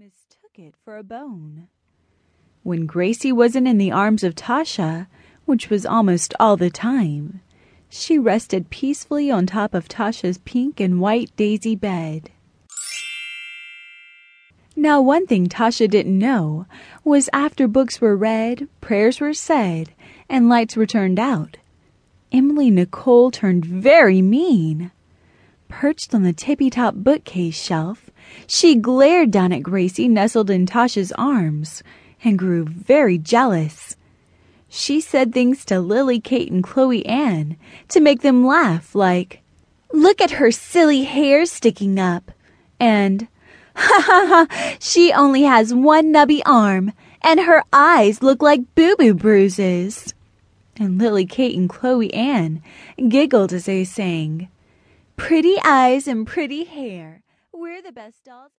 mistook it for a bone. When Gracie wasn't in the arms of Tasha, which was almost all the time, she rested peacefully on top of Tasha's pink and white daisy bed. Now, one thing Tasha didn't know was after books were read, prayers were said, and lights were turned out, Emily Nicole turned very mean. Perched on the tippy top bookcase shelf, she glared down at Gracie nestled in Tasha's arms and grew very jealous. She said things to Lily, Kate, and Chloe Ann to make them laugh, like, Look at her silly hair sticking up, and, Ha ha ha, she only has one nubby arm, and her eyes look like boo boo bruises. And Lily, Kate, and Chloe Ann giggled as they sang, Pretty eyes and pretty hair. We're the best dolls.